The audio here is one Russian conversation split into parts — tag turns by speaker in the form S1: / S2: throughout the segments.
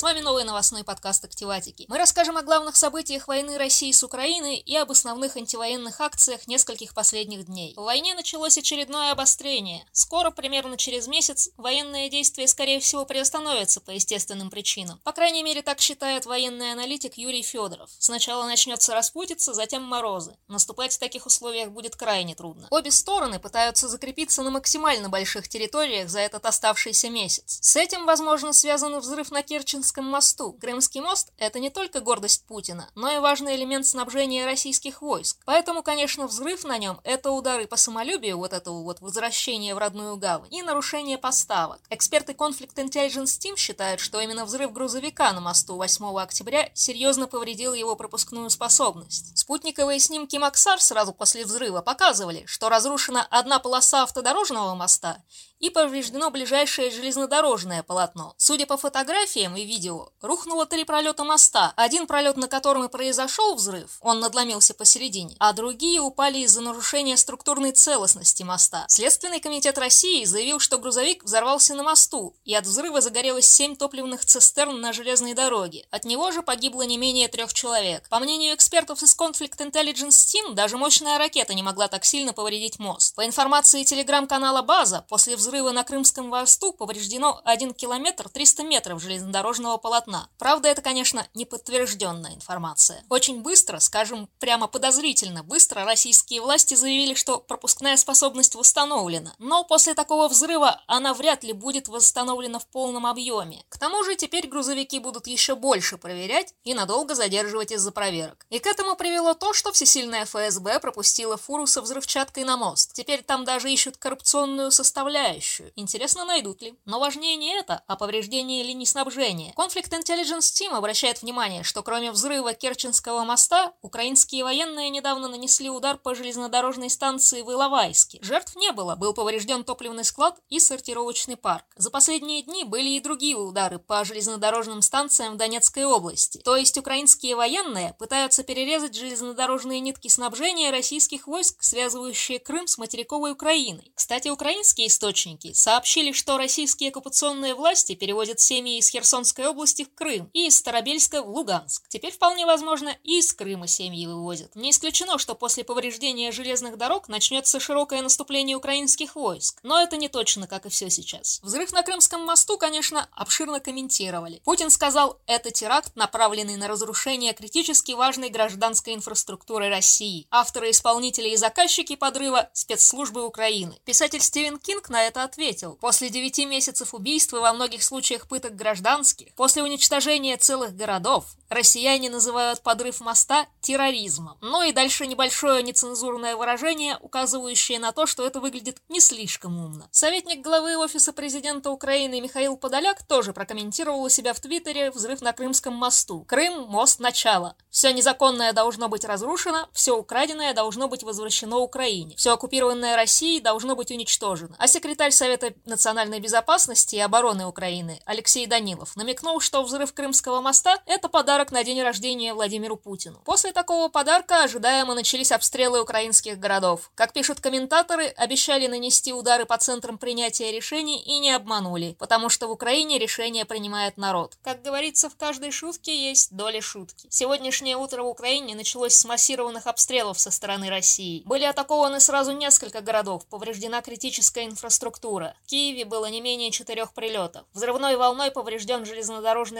S1: С вами новый новостной подкаст «Активатики». Мы расскажем о главных событиях войны России с Украиной и об основных антивоенных акциях нескольких последних дней. В войне началось очередное обострение. Скоро, примерно через месяц, военные действия, скорее всего, приостановятся по естественным причинам. По крайней мере, так считает военный аналитик Юрий Федоров. Сначала начнется распутиться, затем морозы. Наступать в таких условиях будет крайне трудно. Обе стороны пытаются закрепиться на максимально больших территориях за этот оставшийся месяц. С этим, возможно, связан взрыв на Керченском мосту. Крымский мост – это не только гордость Путина, но и важный элемент снабжения российских войск. Поэтому, конечно, взрыв на нем – это удары по самолюбию вот этого вот возвращения в родную гавань и нарушение поставок. Эксперты Conflict Intelligence Team считают, что именно взрыв грузовика на мосту 8 октября серьезно повредил его пропускную способность. Спутниковые снимки Максар сразу после взрыва показывали, что разрушена одна полоса автодорожного моста и повреждено ближайшее железнодорожное полотно. Судя по фотографиям и видео, рухнуло три пролета моста, один пролет, на котором и произошел взрыв, он надломился посередине, а другие упали из-за нарушения структурной целостности моста. Следственный комитет России заявил, что грузовик взорвался на мосту, и от взрыва загорелось семь топливных цистерн на железной дороге. От него же погибло не менее трех человек. По мнению экспертов из Conflict Intelligence Team, даже мощная ракета не могла так сильно повредить мост. По информации телеграм-канала «База», после взрыва на Крымском мосту повреждено 1 километр 300 метров железнодорожного полотна. Правда, это, конечно, не подтвержденная информация. Очень быстро, скажем, прямо подозрительно быстро российские власти заявили, что пропускная способность восстановлена. Но после такого взрыва она вряд ли будет восстановлена в полном объеме. К тому же теперь грузовики будут еще больше проверять и надолго задерживать из-за проверок. И к этому привело то, что всесильная ФСБ пропустила фуру со взрывчаткой на мост. Теперь там даже ищут коррупционную составляющую. Интересно, найдут ли. Но важнее не это, а повреждение линий снабжения. Conflict Intelligence Team обращает внимание, что кроме взрыва Керченского моста, украинские военные недавно нанесли удар по железнодорожной станции в Иловайске. Жертв не было, был поврежден топливный склад и сортировочный парк. За последние дни были и другие удары по железнодорожным станциям в Донецкой области. То есть украинские военные пытаются перерезать железнодорожные нитки снабжения российских войск, связывающие Крым с материковой Украиной. Кстати, украинские источники сообщили, что российские оккупационные власти переводят семьи из Херсонской области в Крым и из Старобельска в Луганск. Теперь вполне возможно и из Крыма семьи вывозят. Не исключено, что после повреждения железных дорог начнется широкое наступление украинских войск. Но это не точно, как и все сейчас. Взрыв на Крымском мосту, конечно, обширно комментировали. Путин сказал, это теракт, направленный на разрушение критически важной гражданской инфраструктуры России. Авторы-исполнители и заказчики подрыва – спецслужбы Украины. Писатель Стивен Кинг на это ответил. После девяти месяцев убийств и во многих случаях пыток гражданских, после уничтожения целых городов, россияне называют подрыв моста терроризмом. Ну и дальше небольшое нецензурное выражение, указывающее на то, что это выглядит не слишком умно. Советник главы Офиса президента Украины Михаил Подоляк тоже прокомментировал у себя в Твиттере взрыв на Крымском мосту. Крым – мост начала. Все незаконное должно быть разрушено, все украденное должно быть возвращено Украине. Все оккупированное Россией должно быть уничтожено. А секретарь Совета национальной безопасности и обороны Украины Алексей Данилов намекнул, что взрыв Крымского моста – это подарок на день рождения Владимиру Путину. После такого подарка ожидаемо начались обстрелы украинских городов. Как пишут комментаторы, обещали нанести удары по центрам принятия решений и не обманули, потому что в Украине решение принимает народ. Как говорится, в каждой шутке есть доля шутки. Сегодняшнее утро в Украине началось с массированных обстрелов со стороны России. Были атакованы сразу несколько городов, повреждена критическая инфраструктура. В Киеве было не менее четырех прилетов. Взрывной волной поврежден железнодорожный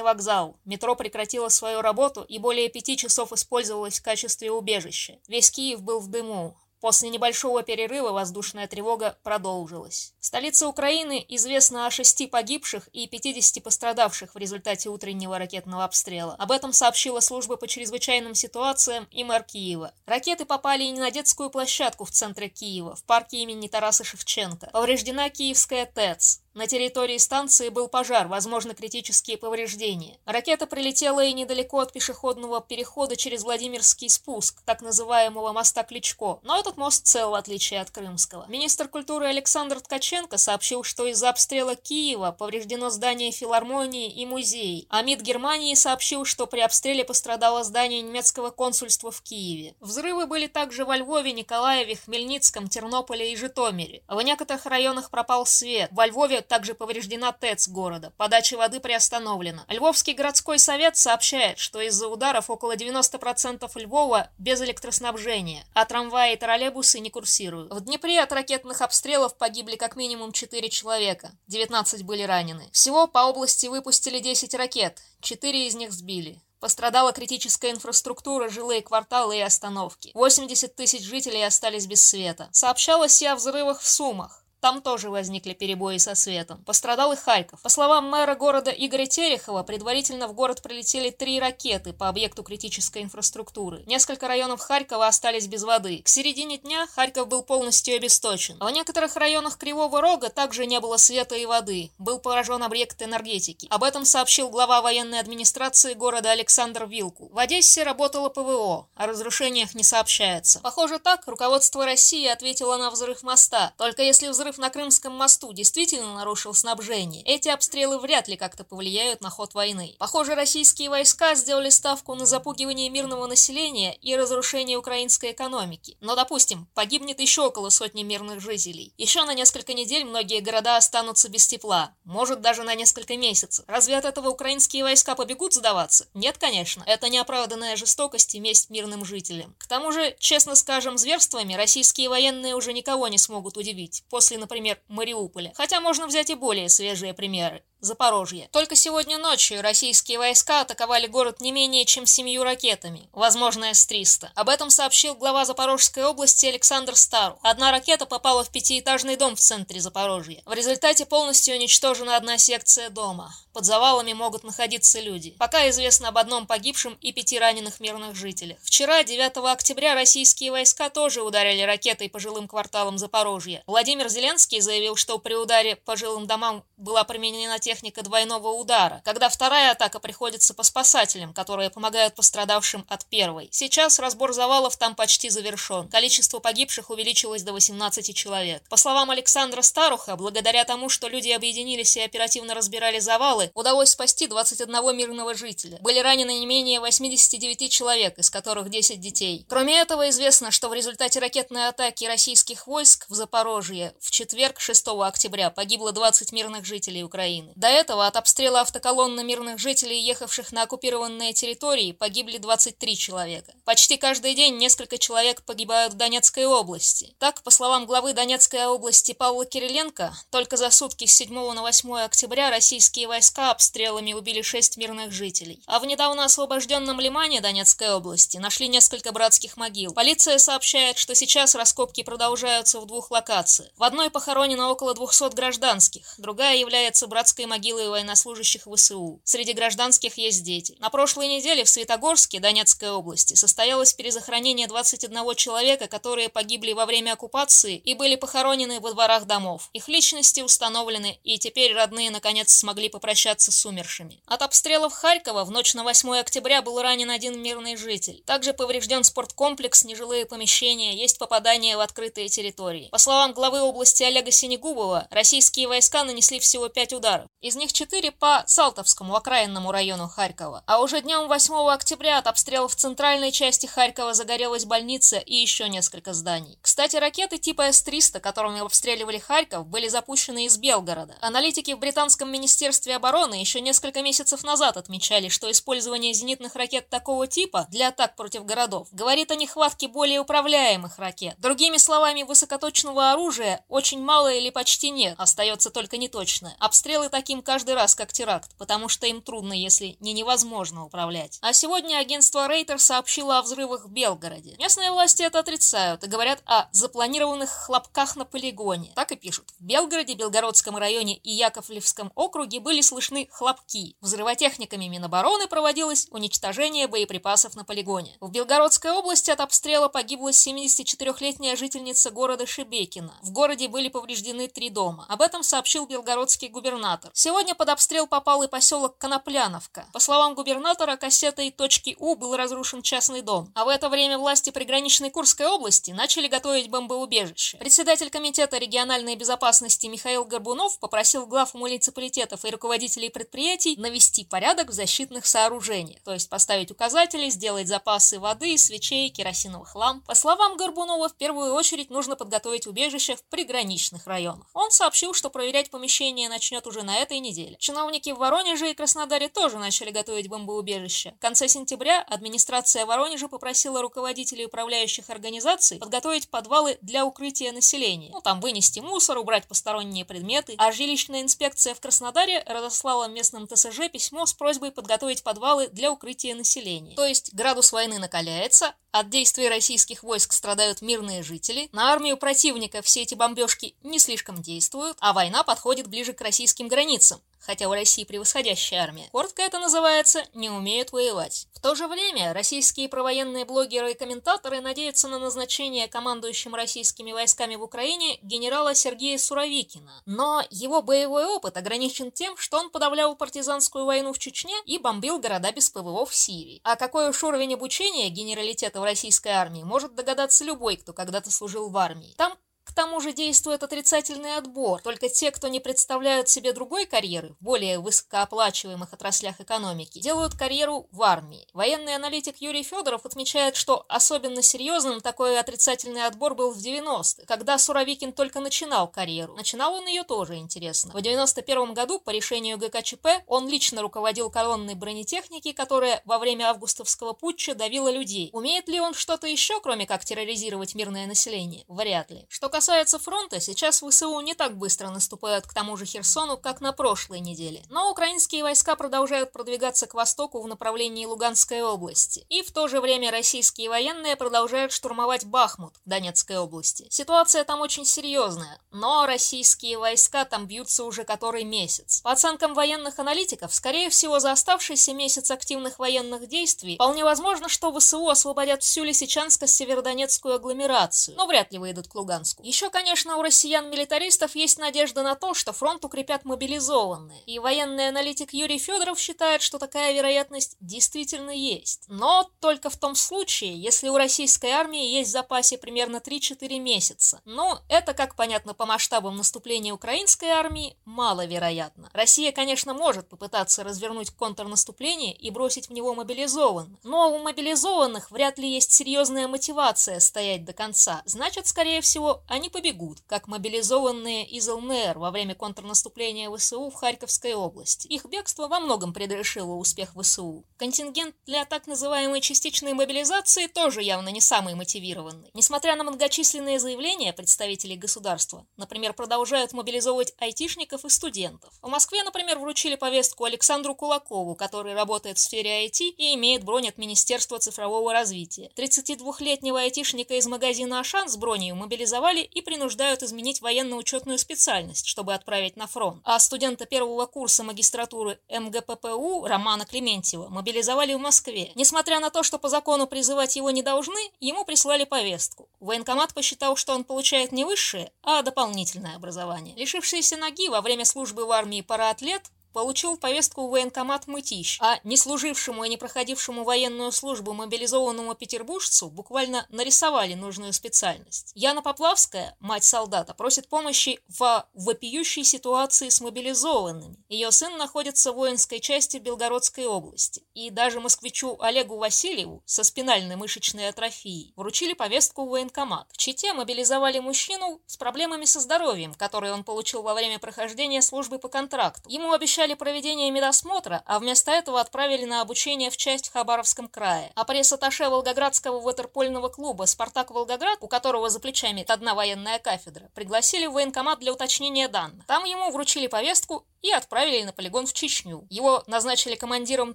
S1: вокзал. Метро прекратило свою работу и более пяти часов использовалось в качестве убежища. Весь Киев был в дыму. После небольшого перерыва воздушная тревога продолжилась. В столице Украины известно о шести погибших и 50 пострадавших в результате утреннего ракетного обстрела. Об этом сообщила служба по чрезвычайным ситуациям и мэр Киева. Ракеты попали и не на детскую площадку в центре Киева, в парке имени Тараса Шевченко. Повреждена Киевская ТЭЦ. На территории станции был пожар, возможно, критические повреждения. Ракета прилетела и недалеко от пешеходного перехода через Владимирский спуск, так называемого моста Кличко, но этот мост цел, в отличие от Крымского. Министр культуры Александр Ткаченко сообщил, что из-за обстрела Киева повреждено здание филармонии и музей, а МИД Германии сообщил, что при обстреле пострадало здание немецкого консульства в Киеве. Взрывы были также во Львове, Николаеве, Хмельницком, Тернополе и Житомире. В некоторых районах пропал свет. Во Львове также повреждена ТЭЦ города. Подача воды приостановлена. Львовский городской совет сообщает, что из-за ударов около 90% Львова без электроснабжения, а трамваи и троллейбусы не курсируют. В Днепре от ракетных обстрелов погибли как минимум 4 человека, 19 были ранены. Всего по области выпустили 10 ракет, 4 из них сбили. Пострадала критическая инфраструктура, жилые кварталы и остановки. 80 тысяч жителей остались без света. Сообщалось и о взрывах в Сумах. Там тоже возникли перебои со светом. Пострадал и Харьков. По словам мэра города Игоря Терехова, предварительно в город прилетели три ракеты по объекту критической инфраструктуры. Несколько районов Харькова остались без воды. К середине дня Харьков был полностью обесточен. В некоторых районах Кривого Рога также не было света и воды. Был поражен объект энергетики. Об этом сообщил глава военной администрации города Александр Вилку. В Одессе работало ПВО. О разрушениях не сообщается. Похоже так, руководство России ответило на взрыв моста. Только если взрыв Взрыв на Крымском мосту действительно нарушил снабжение. Эти обстрелы вряд ли как-то повлияют на ход войны. Похоже, российские войска сделали ставку на запугивание мирного населения и разрушение украинской экономики. Но, допустим, погибнет еще около сотни мирных жителей. Еще на несколько недель многие города останутся без тепла. Может, даже на несколько месяцев. Разве от этого украинские войска побегут сдаваться? Нет, конечно. Это неоправданная жестокость и месть мирным жителям. К тому же, честно скажем, зверствами российские военные уже никого не смогут удивить. После например, Мариуполя. Хотя можно взять и более свежие примеры. Запорожье. Только сегодня ночью российские войска атаковали город не менее чем семью ракетами, возможно, С-300. Об этом сообщил глава Запорожской области Александр Стару. Одна ракета попала в пятиэтажный дом в центре Запорожья. В результате полностью уничтожена одна секция дома. Под завалами могут находиться люди. Пока известно об одном погибшем и пяти раненых мирных жителях. Вчера, 9 октября, российские войска тоже ударили ракетой по жилым кварталам Запорожья. Владимир Зеленский заявил, что при ударе по жилым домам была применена техника техника двойного удара, когда вторая атака приходится по спасателям, которые помогают пострадавшим от первой. Сейчас разбор завалов там почти завершен. Количество погибших увеличилось до 18 человек. По словам Александра Старуха, благодаря тому, что люди объединились и оперативно разбирали завалы, удалось спасти 21 мирного жителя. Были ранены не менее 89 человек, из которых 10 детей. Кроме этого, известно, что в результате ракетной атаки российских войск в Запорожье в четверг 6 октября погибло 20 мирных жителей Украины. До этого от обстрела автоколонны мирных жителей, ехавших на оккупированные территории, погибли 23 человека. Почти каждый день несколько человек погибают в Донецкой области. Так, по словам главы Донецкой области Павла Кириленко, только за сутки с 7 на 8 октября российские войска обстрелами убили 6 мирных жителей. А в недавно освобожденном Лимане Донецкой области нашли несколько братских могил. Полиция сообщает, что сейчас раскопки продолжаются в двух локациях. В одной похоронено около 200 гражданских, другая является братской могилы военнослужащих ВСУ. Среди гражданских есть дети. На прошлой неделе в Светогорске, Донецкой области, состоялось перезахоронение 21 человека, которые погибли во время оккупации и были похоронены во дворах домов. Их личности установлены, и теперь родные наконец смогли попрощаться с умершими. От обстрелов Харькова в ночь на 8 октября был ранен один мирный житель. Также поврежден спорткомплекс, нежилые помещения, есть попадание в открытые территории. По словам главы области Олега Синегубова, российские войска нанесли всего 5 ударов. Из них четыре по Салтовскому окраинному району Харькова. А уже днем 8 октября от обстрелов в центральной части Харькова загорелась больница и еще несколько зданий. Кстати, ракеты типа С-300, которыми обстреливали Харьков, были запущены из Белгорода. Аналитики в британском министерстве обороны еще несколько месяцев назад отмечали, что использование зенитных ракет такого типа для атак против городов говорит о нехватке более управляемых ракет. Другими словами, высокоточного оружия очень мало или почти нет, остается только неточное. Обстрелы такие таким каждый раз, как теракт, потому что им трудно, если не невозможно управлять. А сегодня агентство Рейтер сообщило о взрывах в Белгороде. Местные власти это отрицают и говорят о запланированных хлопках на полигоне. Так и пишут. В Белгороде, Белгородском районе и Яковлевском округе были слышны хлопки. Взрывотехниками Минобороны проводилось уничтожение боеприпасов на полигоне. В Белгородской области от обстрела погибла 74-летняя жительница города Шебекина. В городе были повреждены три дома. Об этом сообщил белгородский губернатор. Сегодня под обстрел попал и поселок Конопляновка. По словам губернатора, кассетой точки У был разрушен частный дом. А в это время власти приграничной Курской области начали готовить бомбоубежище. Председатель комитета региональной безопасности Михаил Горбунов попросил глав муниципалитетов и руководителей предприятий навести порядок в защитных сооружениях, то есть поставить указатели, сделать запасы воды, свечей, керосиновых ламп. По словам Горбунова, в первую очередь нужно подготовить убежище в приграничных районах. Он сообщил, что проверять помещение начнет уже на этой неделе. Чиновники в Воронеже и Краснодаре тоже начали готовить бомбоубежище. В конце сентября администрация Воронежа попросила руководителей управляющих организаций подготовить подвалы для укрытия населения. Ну, там вынести мусор, убрать посторонние предметы. А жилищная инспекция в Краснодаре разослала местным ТСЖ письмо с просьбой подготовить подвалы для укрытия населения. То есть градус войны накаляется, от действий российских войск страдают мирные жители, на армию противника все эти бомбежки не слишком действуют, а война подходит ближе к российским границам хотя у России превосходящая армия. Коротко это называется «не умеют воевать». В то же время российские провоенные блогеры и комментаторы надеются на назначение командующим российскими войсками в Украине генерала Сергея Суровикина. Но его боевой опыт ограничен тем, что он подавлял партизанскую войну в Чечне и бомбил города без ПВО в Сирии. А какой уж уровень обучения генералитета в российской армии может догадаться любой, кто когда-то служил в армии. Там к тому же действует отрицательный отбор. Только те, кто не представляют себе другой карьеры в более высокооплачиваемых отраслях экономики, делают карьеру в армии. Военный аналитик Юрий Федоров отмечает, что особенно серьезным такой отрицательный отбор был в 90-х, когда Суровикин только начинал карьеру. Начинал он ее тоже интересно. В 91 году по решению ГКЧП он лично руководил колонной бронетехники, которая во время августовского путча давила людей. Умеет ли он что-то еще, кроме как терроризировать мирное население? Вряд ли. Что касается фронта, сейчас ВСУ не так быстро наступают к тому же Херсону, как на прошлой неделе. Но украинские войска продолжают продвигаться к востоку в направлении Луганской области. И в то же время российские военные продолжают штурмовать Бахмут в Донецкой области. Ситуация там очень серьезная, но российские войска там бьются уже который месяц. По оценкам военных аналитиков, скорее всего, за оставшийся месяц активных военных действий вполне возможно, что ВСУ освободят всю Лисичанско-Северодонецкую агломерацию, но вряд ли выйдут к Луганску. Еще, конечно, у россиян-милитаристов есть надежда на то, что фронт укрепят мобилизованные. И военный аналитик Юрий Федоров считает, что такая вероятность действительно есть. Но только в том случае, если у российской армии есть в запасе примерно 3-4 месяца. Но это, как понятно по масштабам наступления украинской армии, маловероятно. Россия, конечно, может попытаться развернуть контрнаступление и бросить в него мобилизованных. Но у мобилизованных вряд ли есть серьезная мотивация стоять до конца. Значит, скорее всего, они побегут, как мобилизованные из ЛНР во время контрнаступления ВСУ в Харьковской области. Их бегство во многом предрешило успех ВСУ. Контингент для так называемой частичной мобилизации тоже явно не самый мотивированный. Несмотря на многочисленные заявления представителей государства, например, продолжают мобилизовывать айтишников и студентов. В Москве, например, вручили повестку Александру Кулакову, который работает в сфере IT и имеет бронь от Министерства цифрового развития. 32-летнего айтишника из магазина «Ашан» с броней мобилизовали и принуждают изменить военно-учетную специальность, чтобы отправить на фронт. А студента первого курса магистратуры МГППУ Романа Клементьева мобилизовали в Москве. Несмотря на то, что по закону призывать его не должны, ему прислали повестку. Военкомат посчитал, что он получает не высшее, а дополнительное образование. Лишившийся ноги во время службы в армии параатлет получил повестку в военкомат Мытищ, а не служившему и не проходившему военную службу мобилизованному петербуржцу буквально нарисовали нужную специальность. Яна Поплавская, мать солдата, просит помощи в вопиющей ситуации с мобилизованными. Ее сын находится в воинской части Белгородской области. И даже москвичу Олегу Васильеву со спинальной мышечной атрофией вручили повестку в военкомат. В Чите мобилизовали мужчину с проблемами со здоровьем, которые он получил во время прохождения службы по контракту. Ему обещали обещали проведение медосмотра, а вместо этого отправили на обучение в часть в Хабаровском крае. А пресс-атташе Волгоградского ватерпольного клуба «Спартак Волгоград», у которого за плечами одна военная кафедра, пригласили в военкомат для уточнения данных. Там ему вручили повестку и отправили на полигон в Чечню. Его назначили командиром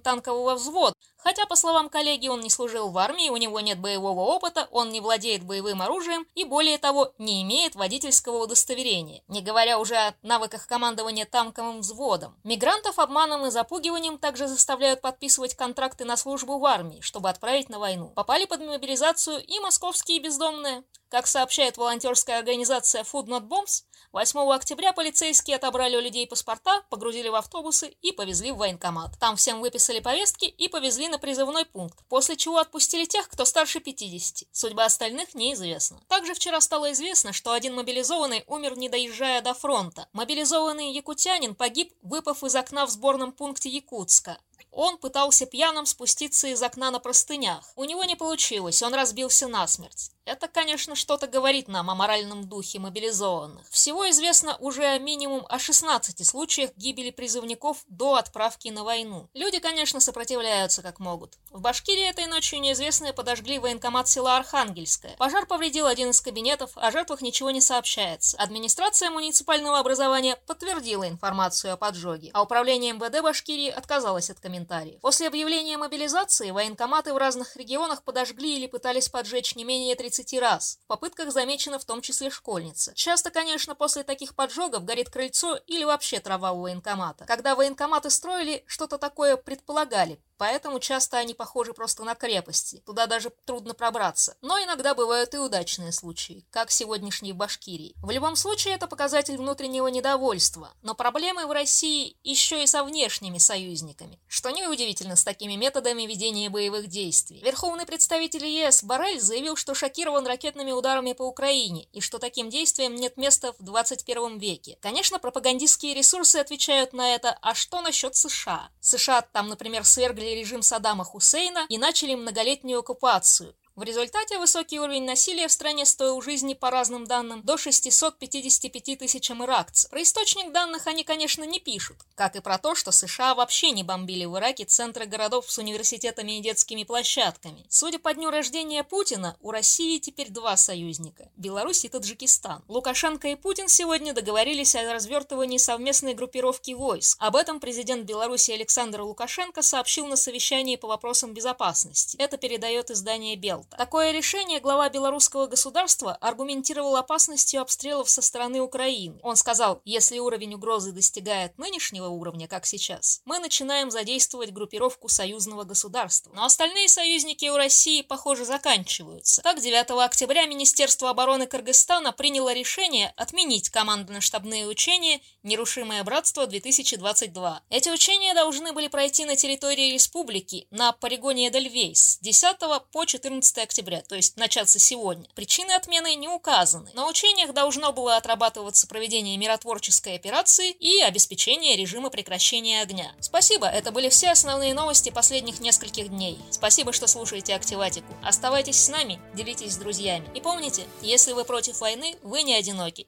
S1: танкового взвода, хотя, по словам коллеги, он не служил в армии, у него нет боевого опыта, он не владеет боевым оружием и, более того, не имеет водительского удостоверения, не говоря уже о навыках командования танковым взводом. Мигрантов обманом и запугиванием также заставляют подписывать контракты на службу в армии, чтобы отправить на войну. Попали под мобилизацию и московские бездомные. Как сообщает волонтерская организация Food Not Bombs, 8 октября полицейские отобрали у людей паспорта, погрузили в автобусы и повезли в военкомат. Там всем выписали повестки и повезли на призывной пункт, после чего отпустили тех, кто старше 50. Судьба остальных неизвестна. Также вчера стало известно, что один мобилизованный умер, не доезжая до фронта. Мобилизованный якутянин погиб, выпав из окна в сборном пункте Якутска. Он пытался пьяным спуститься из окна на простынях. У него не получилось, он разбился насмерть. Это, конечно, что-то говорит нам о моральном духе мобилизованных. Всего известно уже минимум о 16 случаях гибели призывников до отправки на войну. Люди, конечно, сопротивляются как могут. В Башкирии этой ночью неизвестные подожгли военкомат села Архангельское. Пожар повредил один из кабинетов, о жертвах ничего не сообщается. Администрация муниципального образования подтвердила информацию о поджоге, а управление МВД Башкирии отказалось от комментариев. После объявления мобилизации военкоматы в разных регионах подожгли или пытались поджечь не менее 30 30 раз. В попытках замечена в том числе школьница. Часто, конечно, после таких поджогов горит крыльцо или вообще трава у военкомата. Когда военкоматы строили, что-то такое предполагали, Поэтому часто они похожи просто на крепости, туда даже трудно пробраться. Но иногда бывают и удачные случаи, как сегодняшний в Башкирии. В любом случае это показатель внутреннего недовольства, но проблемы в России еще и со внешними союзниками, что неудивительно с такими методами ведения боевых действий. Верховный представитель ЕС Барель заявил, что шокирован ракетными ударами по Украине и что таким действиям нет места в 21 веке. Конечно, пропагандистские ресурсы отвечают на это, а что насчет США? США там, например, свергли режим Саддама Хусейна и начали многолетнюю оккупацию, в результате высокий уровень насилия в стране стоил жизни, по разным данным, до 655 тысячам иракцев. Про источник данных они, конечно, не пишут, как и про то, что США вообще не бомбили в Ираке центры городов с университетами и детскими площадками. Судя по дню рождения Путина, у России теперь два союзника – Беларусь и Таджикистан. Лукашенко и Путин сегодня договорились о развертывании совместной группировки войск. Об этом президент Беларуси Александр Лукашенко сообщил на совещании по вопросам безопасности. Это передает издание «Белт». Ялта. Такое решение глава белорусского государства аргументировал опасностью обстрелов со стороны Украины. Он сказал, если уровень угрозы достигает нынешнего уровня, как сейчас, мы начинаем задействовать группировку союзного государства. Но остальные союзники у России, похоже, заканчиваются. Так, 9 октября Министерство обороны Кыргызстана приняло решение отменить командно-штабные учения «Нерушимое братство-2022». Эти учения должны были пройти на территории республики на полигоне Эдельвейс с 10 по 14 11 октября, то есть начаться сегодня. Причины отмены не указаны. На учениях должно было отрабатываться проведение миротворческой операции и обеспечение режима прекращения огня. Спасибо, это были все основные новости последних нескольких дней. Спасибо, что слушаете Активатику. Оставайтесь с нами, делитесь с друзьями. И помните, если вы против войны, вы не одиноки.